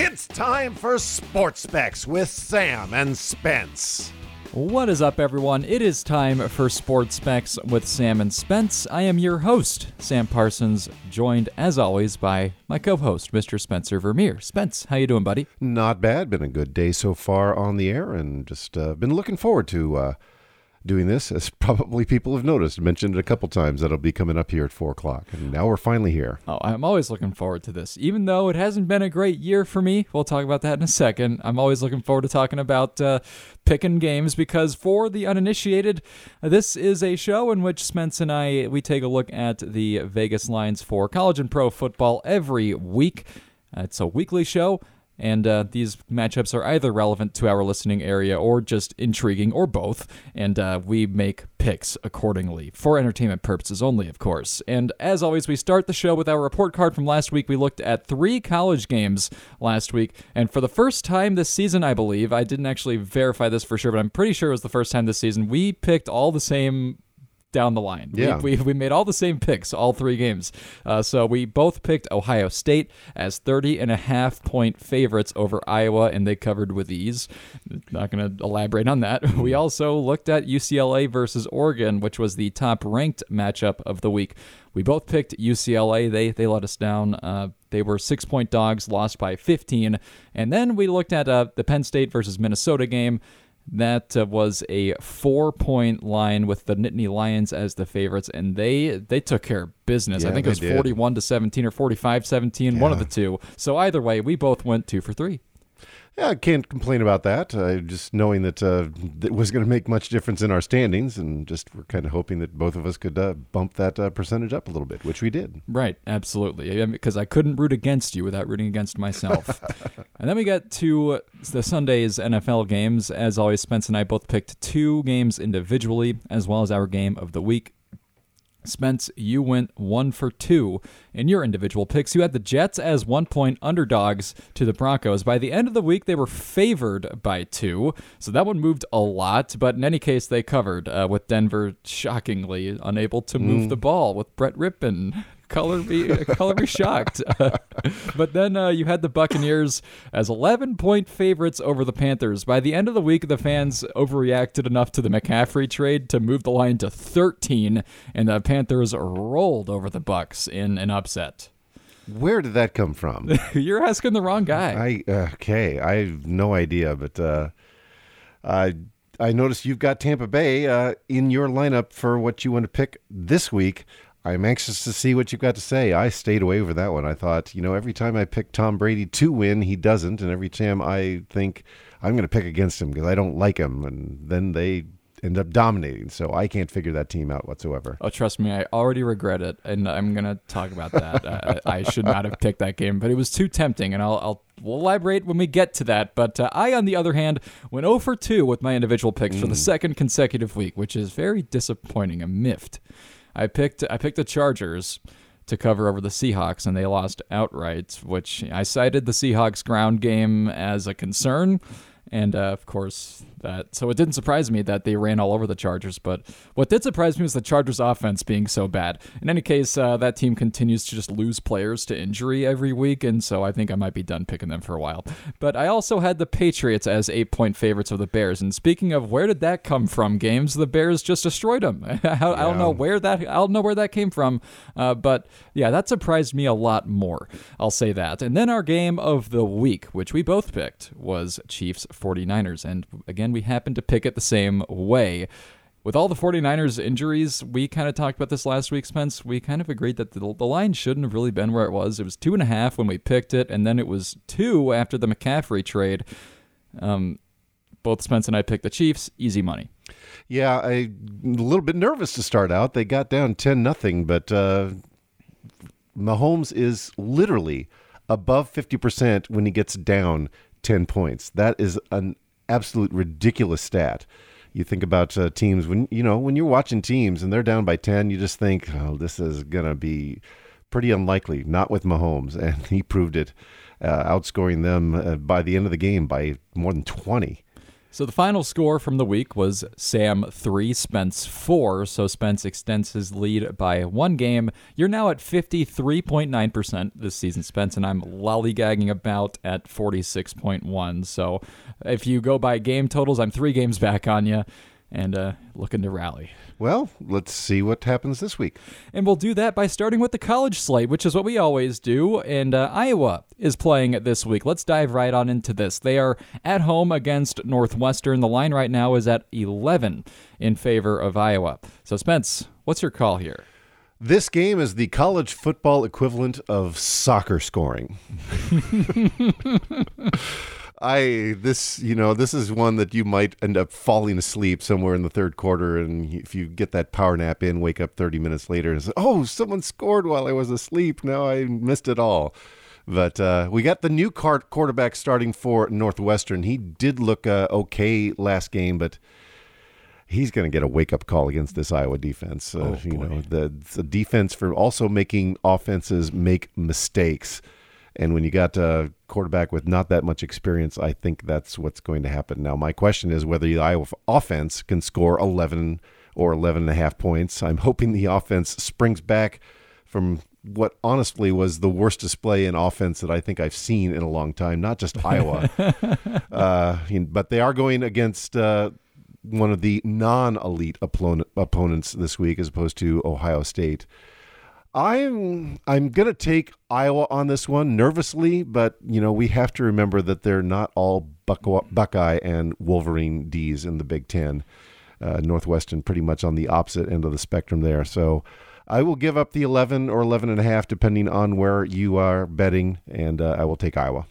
It's time for Sports Specs with Sam and Spence. What is up, everyone? It is time for Sports Specs with Sam and Spence. I am your host, Sam Parsons, joined as always by my co-host, Mr. Spencer Vermeer. Spence, how you doing, buddy? Not bad. Been a good day so far on the air, and just uh, been looking forward to uh, doing this, as probably people have noticed. Mentioned it a couple times that'll be coming up here at four o'clock, and now we're finally here. Oh, I'm always looking forward to this, even though it hasn't been a great year for me. We'll talk about that in a second. I'm always looking forward to talking about uh, picking games because for the uninitiated, this is a show in which Spence and I we take a look at the Vegas lines for college and pro football every week. It's a weekly show. And uh, these matchups are either relevant to our listening area or just intriguing or both. And uh, we make picks accordingly for entertainment purposes only, of course. And as always, we start the show with our report card from last week. We looked at three college games last week. And for the first time this season, I believe, I didn't actually verify this for sure, but I'm pretty sure it was the first time this season, we picked all the same down the line. Yeah. We, we, we made all the same picks, all three games. Uh, so we both picked Ohio State as 30 and a half point favorites over Iowa, and they covered with ease. Not going to elaborate on that. We also looked at UCLA versus Oregon, which was the top ranked matchup of the week. We both picked UCLA. They they let us down. Uh, they were six point dogs, lost by 15. And then we looked at uh, the Penn State versus Minnesota game. That uh, was a four-point line with the Nittany Lions as the favorites, and they they took care of business. I think it was did. 41 to 17 or 45-17, one of the two. So either way, we both went two for three. Yeah, I can't complain about that. Uh, just knowing that uh, it was going to make much difference in our standings, and just we're kind of hoping that both of us could uh, bump that uh, percentage up a little bit, which we did. Right, absolutely. Because I couldn't root against you without rooting against myself. and then we get to the Sunday's NFL games. As always, Spence and I both picked two games individually, as well as our game of the week. Spence, you went one for two in your individual picks. You had the Jets as one point underdogs to the Broncos. By the end of the week, they were favored by two, so that one moved a lot. But in any case, they covered uh, with Denver shockingly unable to move the ball with Brett Rypien. Color me, color me shocked. but then uh, you had the Buccaneers as 11 point favorites over the Panthers. By the end of the week, the fans overreacted enough to the McCaffrey trade to move the line to 13, and the Panthers rolled over the Bucks in an upset. Where did that come from? You're asking the wrong guy. I okay, I have no idea, but uh, I I noticed you've got Tampa Bay uh, in your lineup for what you want to pick this week. I'm anxious to see what you've got to say. I stayed away for that one. I thought, you know, every time I pick Tom Brady to win, he doesn't, and every time I think I'm going to pick against him because I don't like him, and then they end up dominating. So I can't figure that team out whatsoever. Oh, trust me, I already regret it, and I'm gonna talk about that. uh, I should not have picked that game, but it was too tempting, and I'll, I'll we'll elaborate when we get to that. But uh, I, on the other hand, went 0 for 2 with my individual picks for the second consecutive week, which is very disappointing. I'm miffed. I picked I picked the Chargers to cover over the Seahawks, and they lost outright, which I cited the Seahawks ground game as a concern. And uh, of course, that so it didn't surprise me that they ran all over the Chargers. But what did surprise me was the Chargers' offense being so bad. In any case, uh, that team continues to just lose players to injury every week, and so I think I might be done picking them for a while. But I also had the Patriots as eight-point favorites of the Bears. And speaking of where did that come from, games the Bears just destroyed them. I, I don't know where that I don't know where that came from, uh, but yeah, that surprised me a lot more. I'll say that. And then our game of the week, which we both picked, was Chiefs 49ers. And again, we happened to pick it the same way. With all the 49ers injuries, we kind of talked about this last week, Spence. We kind of agreed that the, the line shouldn't have really been where it was. It was two and a half when we picked it, and then it was two after the McCaffrey trade. Um, both Spence and I picked the Chiefs. Easy money. Yeah, I a little bit nervous to start out. They got down ten nothing, but uh, Mahomes is literally above fifty percent when he gets down ten points. That is an absolute ridiculous stat. You think about uh, teams when you know when you're watching teams and they're down by ten, you just think, oh, this is gonna be pretty unlikely. Not with Mahomes, and he proved it, uh, outscoring them uh, by the end of the game by more than twenty. So the final score from the week was Sam 3, Spence 4. So Spence extends his lead by one game. You're now at 53.9% this season, Spence, and I'm lollygagging about at 46.1. So if you go by game totals, I'm three games back on you and uh, looking to rally. Well, let's see what happens this week. And we'll do that by starting with the college slate, which is what we always do. And uh, Iowa is playing this week. Let's dive right on into this. They are at home against Northwestern. The line right now is at 11 in favor of Iowa. So, Spence, what's your call here? This game is the college football equivalent of soccer scoring. I this you know this is one that you might end up falling asleep somewhere in the third quarter, and if you get that power nap in, wake up thirty minutes later and say, "Oh, someone scored while I was asleep. Now I missed it all." But uh, we got the new quarterback starting for Northwestern. He did look uh, okay last game, but he's going to get a wake up call against this Iowa defense. Uh, oh, you know, the the defense for also making offenses make mistakes. And when you got a quarterback with not that much experience, I think that's what's going to happen. Now, my question is whether the Iowa offense can score 11 or 11 and a half points. I'm hoping the offense springs back from what honestly was the worst display in offense that I think I've seen in a long time, not just Iowa. uh, but they are going against uh, one of the non elite opponents this week as opposed to Ohio State. I'm I'm gonna take Iowa on this one nervously, but you know we have to remember that they're not all Buckeye and Wolverine D's in the Big Ten. Uh, Northwestern pretty much on the opposite end of the spectrum there. So I will give up the 11 or 11 and a half depending on where you are betting, and uh, I will take Iowa.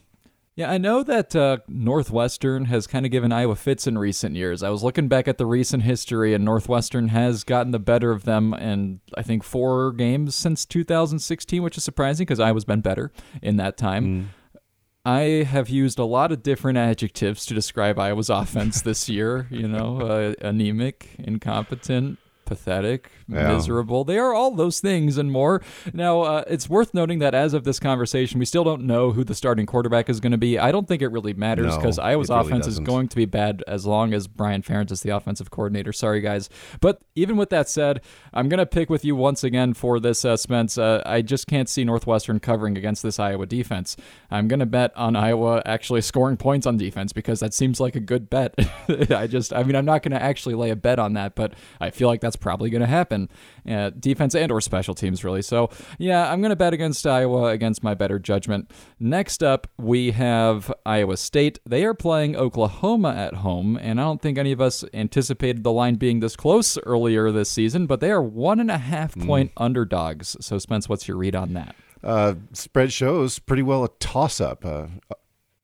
Yeah, I know that uh, Northwestern has kind of given Iowa fits in recent years. I was looking back at the recent history, and Northwestern has gotten the better of them in, I think, four games since 2016, which is surprising because Iowa's been better in that time. Mm. I have used a lot of different adjectives to describe Iowa's offense this year. You know, uh, anemic, incompetent, pathetic, yeah. miserable. They are all those things and more. Now, uh, it's worth noting that as of this conversation, we still don't know who the starting quarterback is going to be. I don't think it really matters because no, Iowa's really offense doesn't. is going to be bad as long as Brian Ferentz is the offensive coordinator. Sorry, guys. But even with that said, I'm going to pick with you once again for this, uh, Spence. Uh, I just can't see Northwestern covering against this Iowa defense. I'm going to bet on Iowa actually scoring points on defense because that seems like a good bet. I just, I mean, I'm not going to actually lay a bet on that, but I feel like that's probably going to happen. Uh, defense and or special teams, really. So yeah, I'm going to bet against Iowa against my better judgment. Next up, we have Iowa State. They are playing Oklahoma at home, and I don't think any of us anticipated the line being this close earlier this season, but they are one and a half hmm. point mm. underdogs. So Spence, what's your read on that? Uh, spread shows pretty well a toss up. Uh,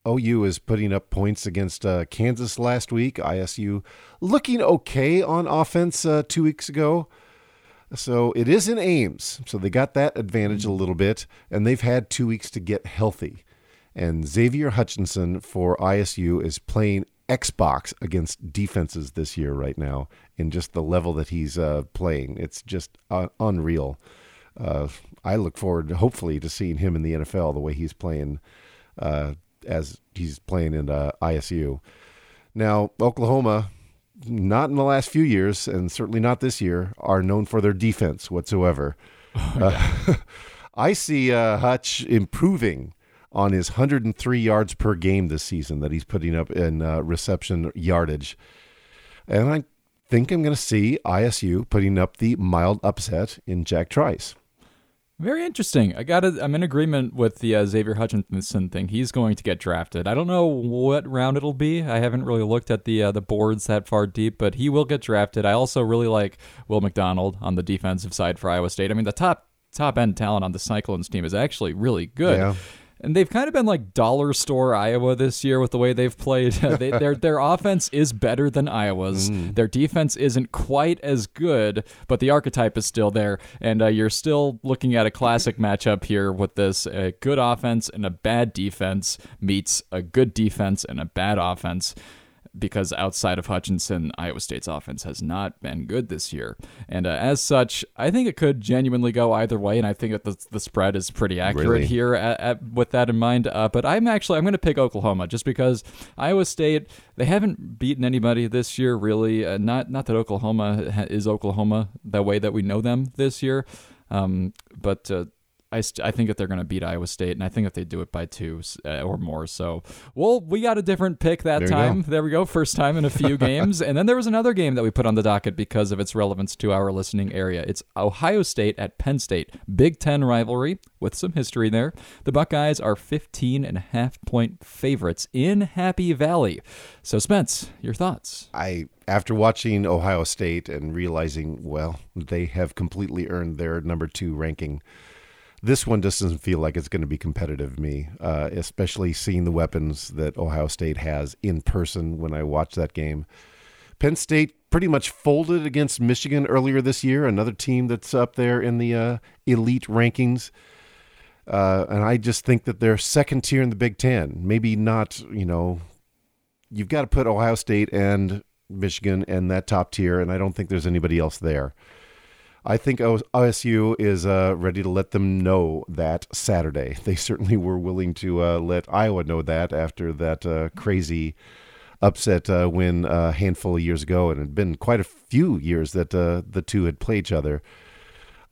OU is putting up points against uh, Kansas last week. ISU looking okay on offense uh, two weeks ago. So it is in Ames. So they got that advantage a little bit, and they've had two weeks to get healthy. And Xavier Hutchinson for ISU is playing Xbox against defenses this year right now in just the level that he's uh, playing. It's just uh, unreal. Uh, I look forward, hopefully, to seeing him in the NFL the way he's playing uh, as he's playing in uh, ISU. Now, Oklahoma, not in the last few years, and certainly not this year, are known for their defense whatsoever. Oh, uh, I see uh, Hutch improving on his 103 yards per game this season that he's putting up in uh, reception yardage. And I think I'm going to see ISU putting up the mild upset in Jack Trice. Very interesting. I got. I'm in agreement with the uh, Xavier Hutchinson thing. He's going to get drafted. I don't know what round it'll be. I haven't really looked at the uh, the boards that far deep, but he will get drafted. I also really like Will McDonald on the defensive side for Iowa State. I mean, the top top end talent on the Cyclones team is actually really good. Yeah and they've kind of been like dollar store Iowa this year with the way they've played. they, their their offense is better than Iowa's. Mm. Their defense isn't quite as good, but the archetype is still there, and uh, you're still looking at a classic matchup here with this: a good offense and a bad defense meets a good defense and a bad offense. Because outside of Hutchinson, Iowa State's offense has not been good this year. And uh, as such, I think it could genuinely go either way. And I think that the, the spread is pretty accurate Really? here at, at, with that in mind. Uh, but I'm actually I'm going to pick Oklahoma just because Iowa State they haven't beaten anybody this year really. Uh, not not that Oklahoma ha- is Oklahoma the way that we know them this year. Um, but uh, I, st- I think that they're going to beat Iowa State, and I think that they do it by two uh, or more. So, well, we got a different pick that There time. There we go. First time in a few games. And then there was another game that we put on the docket because of its relevance to our listening area. It's Ohio State at Penn State. Big Ten rivalry with some history there. The Buckeyes are 15 and a half point favorites in Happy Valley. So, Spence, your thoughts? I after watching Ohio State and realizing, well, they have completely earned their number two ranking. This one just doesn't feel like it's going to be competitive to me, uh, especially seeing the weapons that Ohio State has in person when I watched that game. Penn State pretty much folded against Michigan earlier this year, another team that's up there in the uh, elite rankings. Uh, and I just think that they're second tier in the Big Ten. Maybe not, you know, you've got to put Ohio State and Michigan in that top tier, and I don't think there's anybody else there. I think OSU is uh, ready to let them know that Saturday. They certainly were willing to uh, let Iowa know that after that uh, crazy upset uh, win a handful of years ago, and it had been quite a few years that uh, the two had played each other.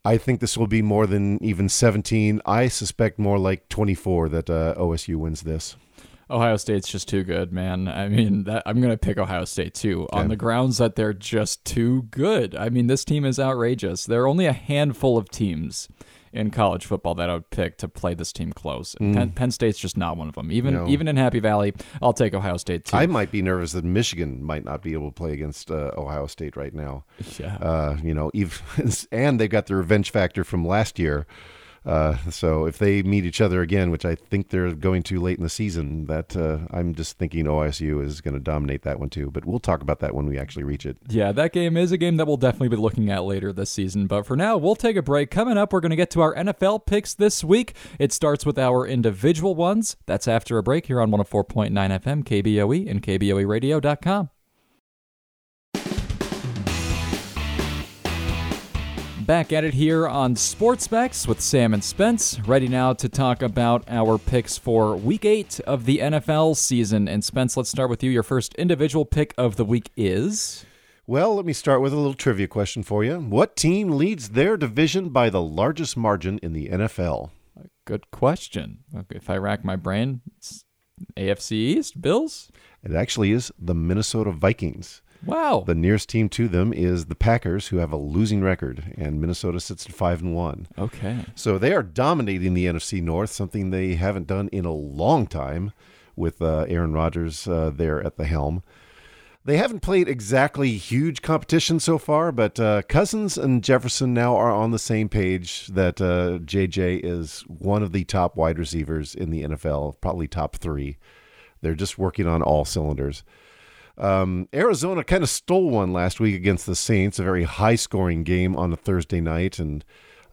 I think this will be more than even 17. I suspect more like 24 that uh, OSU wins this. Ohio State's just too good, man. I mean, that, I'm going to pick Ohio State too on the grounds that they're just too good. I mean, this team is outrageous. There are only a handful of teams in college football that I would pick to play this team close. And Penn, Penn State's just not one of them. Even No. even in Happy Valley, I'll take Ohio State too. I might be nervous that Michigan might not be able to play against uh, Ohio State right now. yeah. Uh, you know, even, and they've got the revenge factor from last year. Uh, so if they meet each other again, which I think they're going to late in the season, that uh, I'm just thinking OSU is going to dominate that one too. But we'll talk about that when we actually reach it. Yeah, that game is a game that we'll definitely be looking at later this season. But for now, we'll take a break. Coming up, we're going to get to our NFL picks this week. It starts with our individual ones. That's after a break here on 104.9 FM, KBOE, and KBOEradio.com. Back at it here on Sports Specs with Sam and Spence, ready now to talk about our picks for week eight of the NFL season. And Spence, let's start with you. Your first individual pick of the week is. Well, let me start with a little trivia question for you. What team leads their division by the largest margin in the NFL? Good question. Okay, if I rack my brain, it's AFC East, Bills. It actually is the Minnesota Vikings. Wow. The nearest team to them is the Packers, who have a losing record, and Minnesota sits at five and one. okay. So they are dominating the NFC North, something they haven't done in a long time, with uh, Aaron Rodgers uh, there at the helm. They haven't played exactly huge competition so far, but uh, Cousins and Jefferson now are on the same page that uh, JJ is one of the top wide receivers in the NFL, probably top three. They're just working on all cylinders. Um, Arizona kind of stole one last week against the Saints, a very high scoring game on a Thursday night. And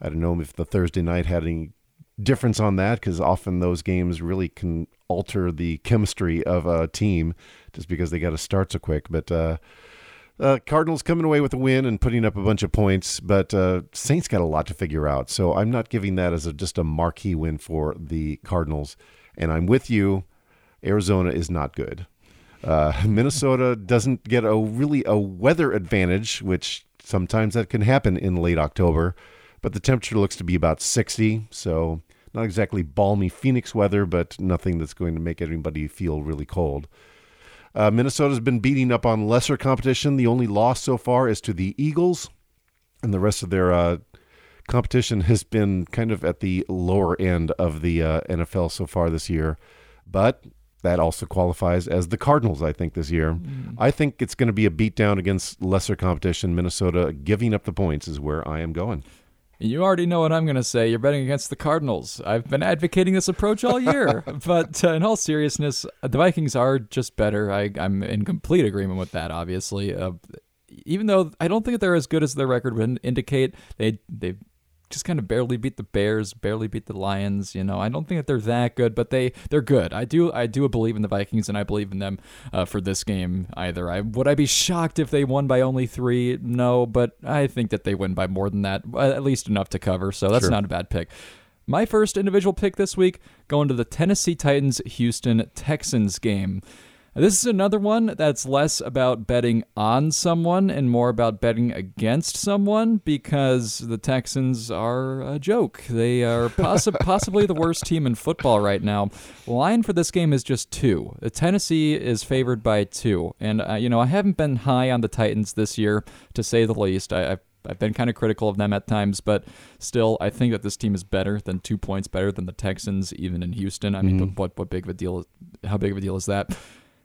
I don't know if the Thursday night had any difference on that because often those games really can alter the chemistry of a team just because they got to start so quick. But uh, uh, Cardinals coming away with a win and putting up a bunch of points, but uh, Saints got a lot to figure out. So I'm not giving that as a, just a marquee win for the Cardinals. And I'm with you. Arizona is not good. Uh, Minnesota doesn't get a really a weather advantage, which sometimes that can happen in late October. But the temperature looks to be about 60, so not exactly balmy Phoenix weather, but nothing that's going to make anybody feel really cold. Uh, Minnesota's been beating up on lesser competition. The only loss so far is to the Eagles, and the rest of their uh, competition has been kind of at the lower end of the uh, NFL so far this year. But that also qualifies as the Cardinals, I think, this year. I think it's going to be a beatdown against lesser competition. Minnesota giving up the points is where I am going. You already know what I'm going to say. You're betting against the Cardinals. I've been advocating this approach all year. but uh, in all seriousness, the Vikings are just better. I, I'm in complete agreement with that, obviously. Uh, even though I don't think they're as good as their record would indicate, they, they've just kind of barely beat the Bears, barely beat the Lions. You know, I don't think that they're that good, but they they're good. I do I do believe in the Vikings, and I believe in them uh, for this game. Either I would I be shocked if they won by only three? No, but I think that they win by more than that, at least enough to cover. So that's Sure. not a bad pick. My first individual pick this week going to the Tennessee Titans Houston Texans game. This is another one that's less about betting on someone and more about betting against someone because the Texans are a joke. They are possi- possibly the worst team in football right now. Line for this game is just two. Tennessee is favored by two, and uh, you know I haven't been high on the Titans this year to say the least. I, I've I've been kind of critical of them at times, but still, I think that this team is better than two points better than the Texans, even in Houston. I mean, but what what big of a deal? How big of a deal is that?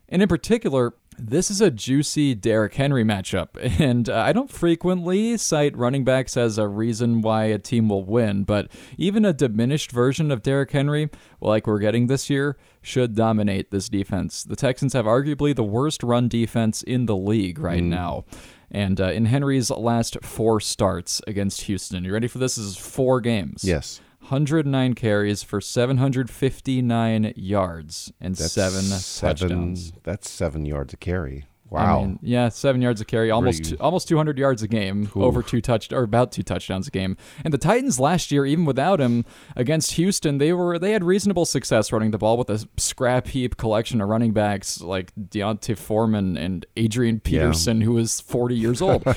And in particular, this is a juicy Derrick Henry matchup, and uh, I don't frequently cite running backs as a reason why a team will win, but even a diminished version of Derrick Henry, like we're getting this year, should dominate this defense. The Texans have arguably the worst run defense in the league right now. And uh, in Henry's last four starts against Houston, you ready for this? This is four games. Yes. 109 carries for 759 yards and seven, touchdowns. That's seven yards a carry. I Wow. mean, yeah, seven yards a carry, almost you- almost 200 yards a game, over two touch or about two touchdowns a game. And the Titans last year, even without him against Houston, they were they had reasonable success running the ball with a scrap heap collection of running backs like D'Onta Foreman and Adrian Peterson, who was 40 years old.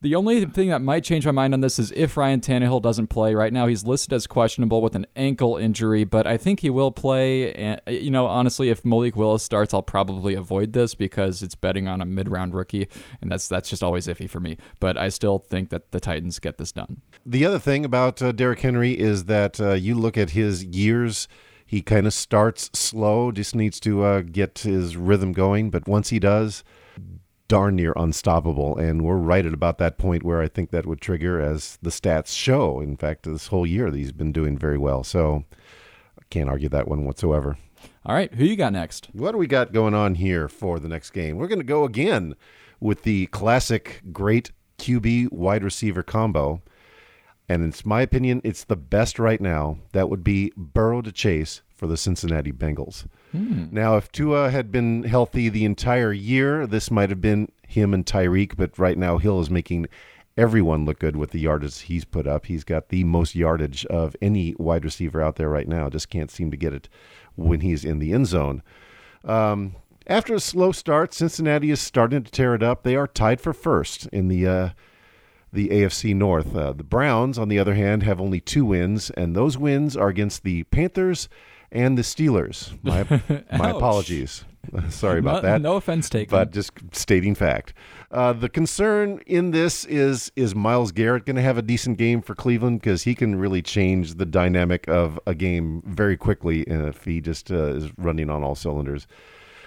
The only thing that might change my mind on this is if Ryan Tannehill doesn't play. Right now, he's listed as questionable with an ankle injury, but I think he will play. And you know, honestly, if Malik Willis starts, I'll probably avoid this because it's betting on a mid-round rookie, and that's that's just always iffy for me. But I still think that the Titans get this done. The other thing about uh, Derrick Henry is that uh, you look at his years. He kind of starts slow, just needs to uh, get his rhythm going. But once he does, darn near unstoppable. And we're right at about that point where I think that would trigger, as the stats show. In fact, this whole year, he's been doing very well. So I can't argue that one whatsoever. All right, who you got next? What do we got going on here for the next game? We're going to go again with the classic great QB wide receiver combo. And it's my opinion, it's the best right now. That would be Burrow to Chase for the Cincinnati Bengals. Now, if Tua had been healthy the entire year, this might have been him and Tyreek, but right now Hill is making everyone look good with the yardage he's put up. He's got the most yardage of any wide receiver out there right now. Just can't seem to get it when he's in the end zone. Um, after a slow start, Cincinnati is starting to tear it up. They are tied for first in the uh, the AFC North. Uh, the Browns, on the other hand, have only two wins, and those wins are against the Panthers and the Steelers. My my apologies. Sorry about no, that. no offense taken. But just stating fact. Uh, the concern in this is is Myles Garrett going to have a decent game for Cleveland because he can really change the dynamic of a game very quickly if he just uh, is running on all cylinders.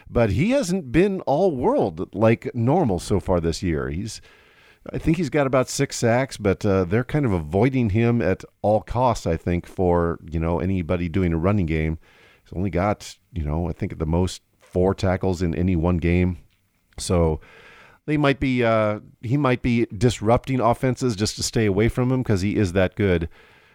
But he hasn't been all world like normal so far this year. He's I think he's got about six sacks, but uh, they're kind of avoiding him at all costs. I think for you know anybody doing a running game, he's only got you know I think at the most four tackles in any one game. So they might be uh, he might be disrupting offenses just to stay away from him because he is that good.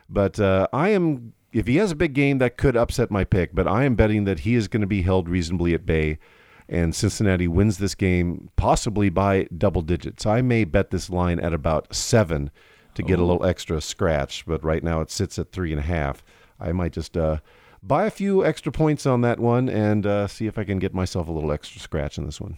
But uh, I am if he has a big game that could upset my pick, but I am betting that he is going to be held reasonably at bay. And Cincinnati wins this game possibly by double digits. I may bet this line at about seven to get a little extra scratch, but right now it sits at three and a half. I might just uh, buy a few extra points on that one and uh, see if I can get myself a little extra scratch in this one.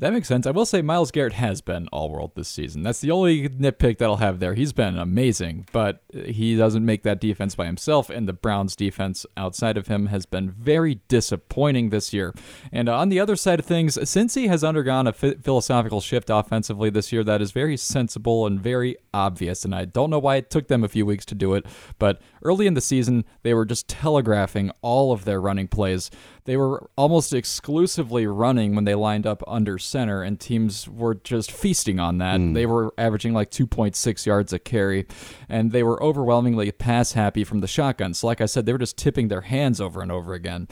That makes sense. I will say Myles Garrett has been all world this season. That's the only nitpick that I'll have there. He's been amazing, but he doesn't make that defense by himself, and the Browns' defense outside of him has been very disappointing this year. And on the other side of things, he has undergone a philosophical shift offensively this year that is very sensible and very obvious, and I don't know why it took them a few weeks to do it, but early in the season, they were just telegraphing all of their running plays. They were almost exclusively running when they lined up under center, and teams were just feasting on that. Hmm. They were averaging like 2.6 yards a carry, and they were overwhelmingly pass happy from the shotgun. So, like I said, they were just tipping their hands over and over again.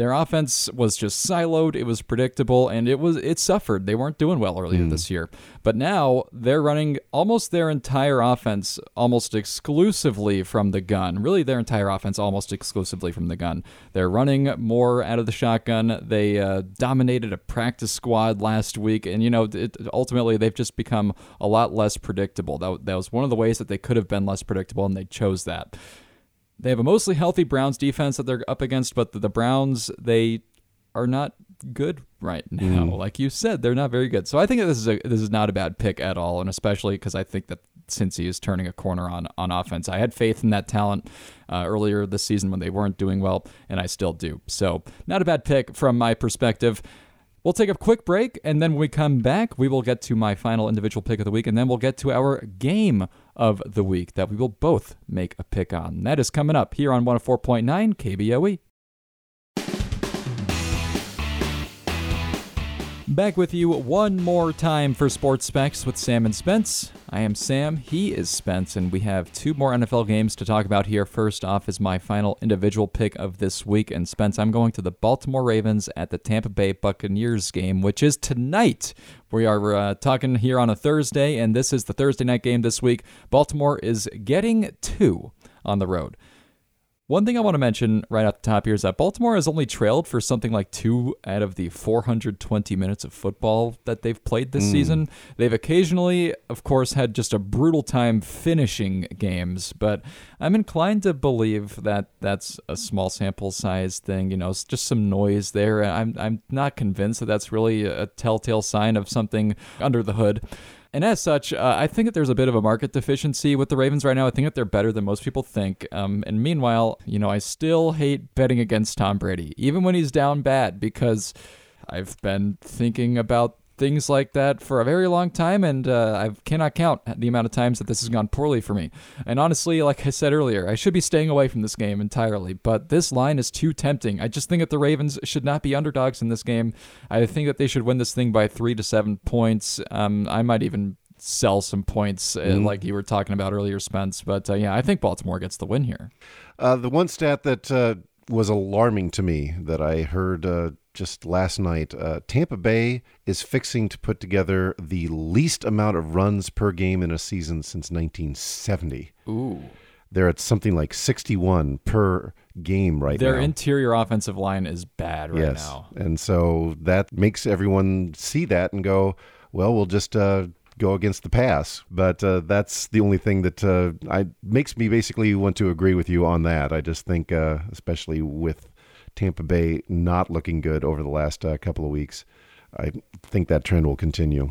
Their offense was just siloed, it was predictable, and it was it suffered. They weren't doing well earlier Mm. this year. But now they're running almost their entire offense almost exclusively from the gun. Really their entire offense almost exclusively from the gun. They're running more out of the shotgun. They uh, dominated a practice squad last week and you know it, ultimately they've just become a lot less predictable. That, that was one of the ways that they could have been less predictable and they chose that. They have a mostly healthy Browns defense that they're up against, but the, Browns they are not good right now. Like you said, they're not very good. So I think that this is a this is not a bad pick at all, and especially because I think that since he is turning a corner on on offense. I had faith in that talent uh, earlier this season when they weren't doing well, and I still do. So not a bad pick from my perspective. We'll take a quick break, and then when we come back, we will get to my final individual pick of the week, and then we'll get to our game of the week that we will both make a pick on. That is coming up here on 104.9 KBOE. Back with you one more time for Sports Specs with Sam and Spence. I am Sam, he is Spence, and we have two more NFL games to talk about here. First off is my final individual pick of this week, and Spence, I'm going to the Baltimore Ravens at the Tampa Bay Buccaneers game, which is tonight. We are uh, talking here on a Thursday, and this is the Thursday night game this week. Baltimore is getting two on the road. One thing I want to mention right at the top here is that Baltimore has only trailed for something like two out of the 420 minutes of football that they've played this hmm. season. They've occasionally, of course, had just a brutal time finishing games, but I'm inclined to believe that that's a small sample size thing. You know, it's just some noise there. I'm I'm not convinced that that's really a telltale sign of something under the hood. And as such, uh, I think that there's a bit of a market deficiency with the Ravens right now. I think that they're better than most people think. Um, and meanwhile, you know, I still hate betting against Tom Brady, even when he's down bad, because I've been thinking about things like that for a very long time, and uh, I cannot count the amount of times that this has gone poorly for me. And honestly, like I said earlier, I should be staying away from this game entirely, but this line is too tempting. I just think that the Ravens should not be underdogs in this game. I think that they should win this thing by three to seven points. Um, I might even sell some points, uh, like you were talking about earlier, Spence. But uh, yeah, I think Baltimore gets the win here. Uh, the one stat that uh, was alarming to me that I heard uh, just last night uh, Tampa Bay is fixing to put together the least amount of runs per game in a season since 1970. Ooh. They're at something like 61 per game right Their now. Their interior offensive line is bad right yes. now. And so that makes everyone see that and go, well, we'll just uh, go against the pass. But uh, that's the only thing that uh, I makes me basically want to agree with you on that. I just think, uh, especially with Tampa Bay not looking good over the last uh, couple of weeks, I think that trend will continue.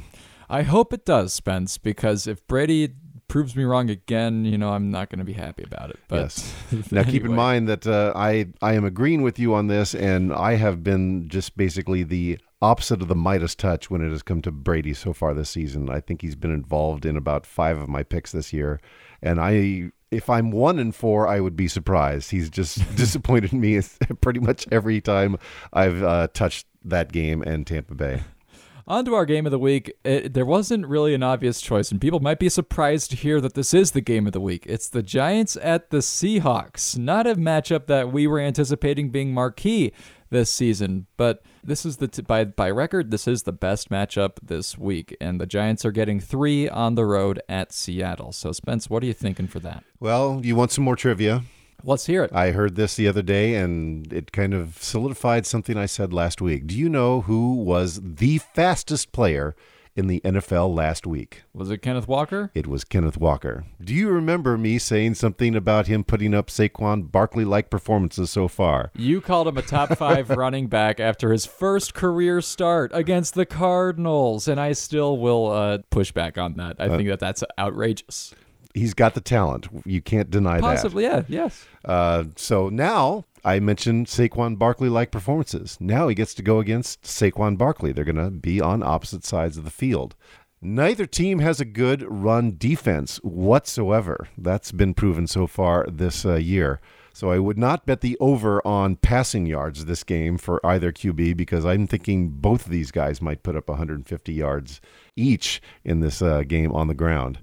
I hope it does, Spence, because if Brady proves me wrong again, you know, I'm not going to be happy about it. But yes. Now, keep in mind that uh, I I am agreeing with you on this, and I have been just basically the opposite of the Midas touch when it has come to Brady so far this season. I think he's been involved in about five of my picks this year, and I. If I'm one and four, I would be surprised. He's just disappointed me pretty much every time I've uh, touched that game and Tampa Bay. On to our game of the week. It, there wasn't really an obvious choice, and people might be surprised to hear that this is the game of the week. It's the Giants at the Seahawks. Not a matchup that we were anticipating being marquee this season, but this is the t- by by record this is the best matchup this week, and the Giants are getting three on the road at Seattle. So, Spence, what are you thinking for that? Well, you want some more trivia? Let's hear it. I heard this the other day and it kind of solidified something I said last week. Do you know who was the fastest player in the NFL last week? Was it Kenneth Walker? It was Kenneth Walker. Do you remember me saying something about him putting up Saquon Barkley like performances so far? You called him a top five running back after his first career start against the Cardinals, and I still will uh, push back on that. I think that that's outrageous. He's got the talent. You can't deny that. Possibly, yeah, yes. Uh, so now I mentioned Saquon Barkley like performances. Now he gets to go against Saquon Barkley. They're going to be on opposite sides of the field. Neither team has a good run defense whatsoever. That's been proven so far this uh, year. So I would not bet the over on passing yards this game for either QB because I'm thinking both of these guys might put up 150 yards each in this uh, game on the ground.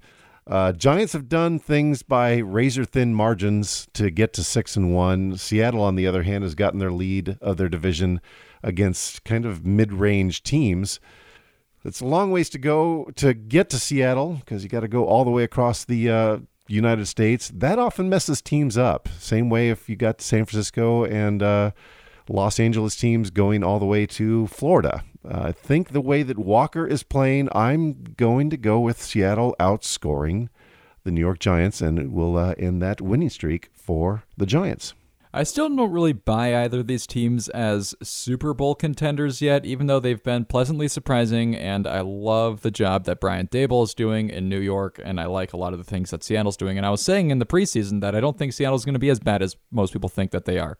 Uh, Giants have done things by razor thin margins to get to six and one. Seattle, on the other hand, has gotten their lead of their division against kind of mid range teams. It's a long ways to go to get to Seattle because you got to go all the way across the uh, United States. That often messes teams up. Same way if you got San Francisco and uh, Los Angeles teams going all the way to Florida. Uh, I think the way that Walker is playing, I'm going to go with Seattle outscoring the New York Giants, and it will uh, end that winning streak for the Giants. I still don't really buy either of these teams as Super Bowl contenders yet, even though they've been pleasantly surprising. And I love the job that Brian Daboll is doing in New York, and I like a lot of the things that Seattle's doing. And I was saying in the preseason that I don't think Seattle's going to be as bad as most people think that they are.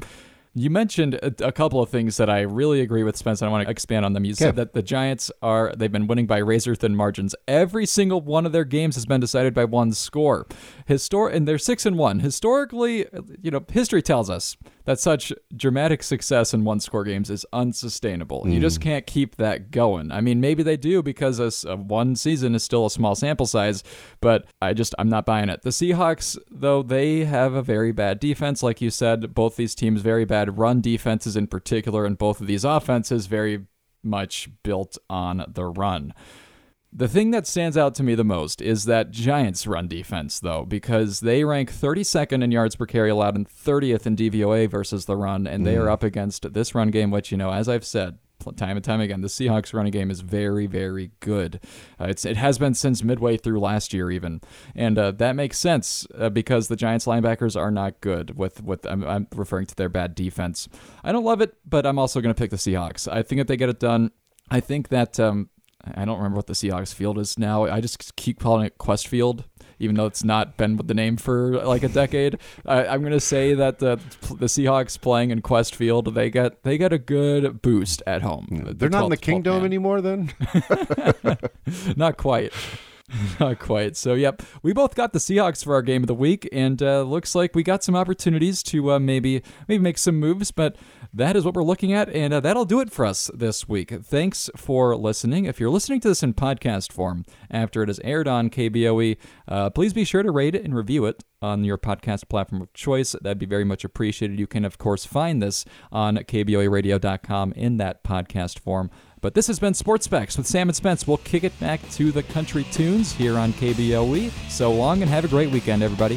You mentioned a, a, couple of things that I really agree with, Spence. And I want to expand on them. You said that the Giants are they've been winning by razor thin margins. Every single one of their games has been decided by one score. Histor- and they're six and one. Historically, you know, history tells us that such dramatic success in one score games is unsustainable. Mm. You just mm. can't keep that going. I mean, maybe they do because a, a one season is still a small sample size, but I just I'm not buying it. The Seahawks, though, they have a very bad defense, like you said. Both these teams very bad run defenses in particular, and both of these offenses very much built on the run. The thing that stands out to me the most is that Giants run defense, though, because they rank 32nd in yards per carry allowed and 30th in DVOA versus the run, and they mm. are up against this run game, which, you know, as I've said, time and time again. The Seahawks running game is very, very good. Uh, it's it has been since midway through last year, even, and uh, that makes sense uh, because the Giants linebackers are not good. With with I'm, I'm, referring to their bad defense. I don't love it, but I'm also going to pick the Seahawks. I think if they get it done. I think that um, I don't remember what the Seahawks field is now. I just keep calling it Qwest Field, even though it's not been with the name for like a decade. I, am going to say that the the Seahawks playing in Qwest Field, they get they get a good boost at home. They're the not in the Kingdome anymore, then. not quite. Not quite. So, yep, we both got the Seahawks for our game of the week, and uh, looks like we got some opportunities to uh, maybe maybe make some moves. But that is what we're looking at, and uh, that'll do it for us this week. Thanks for listening. If you're listening to this in podcast form after it is aired on KBOE, uh, please be sure to rate it and review it on your podcast platform of choice. That'd be very much appreciated. You can, of course, find this on KBOEradio.com in that podcast form. But this has been Sports Specs with Sam and Spence. We'll kick it back to the country tunes here on KBOE. So long and have a great weekend, everybody.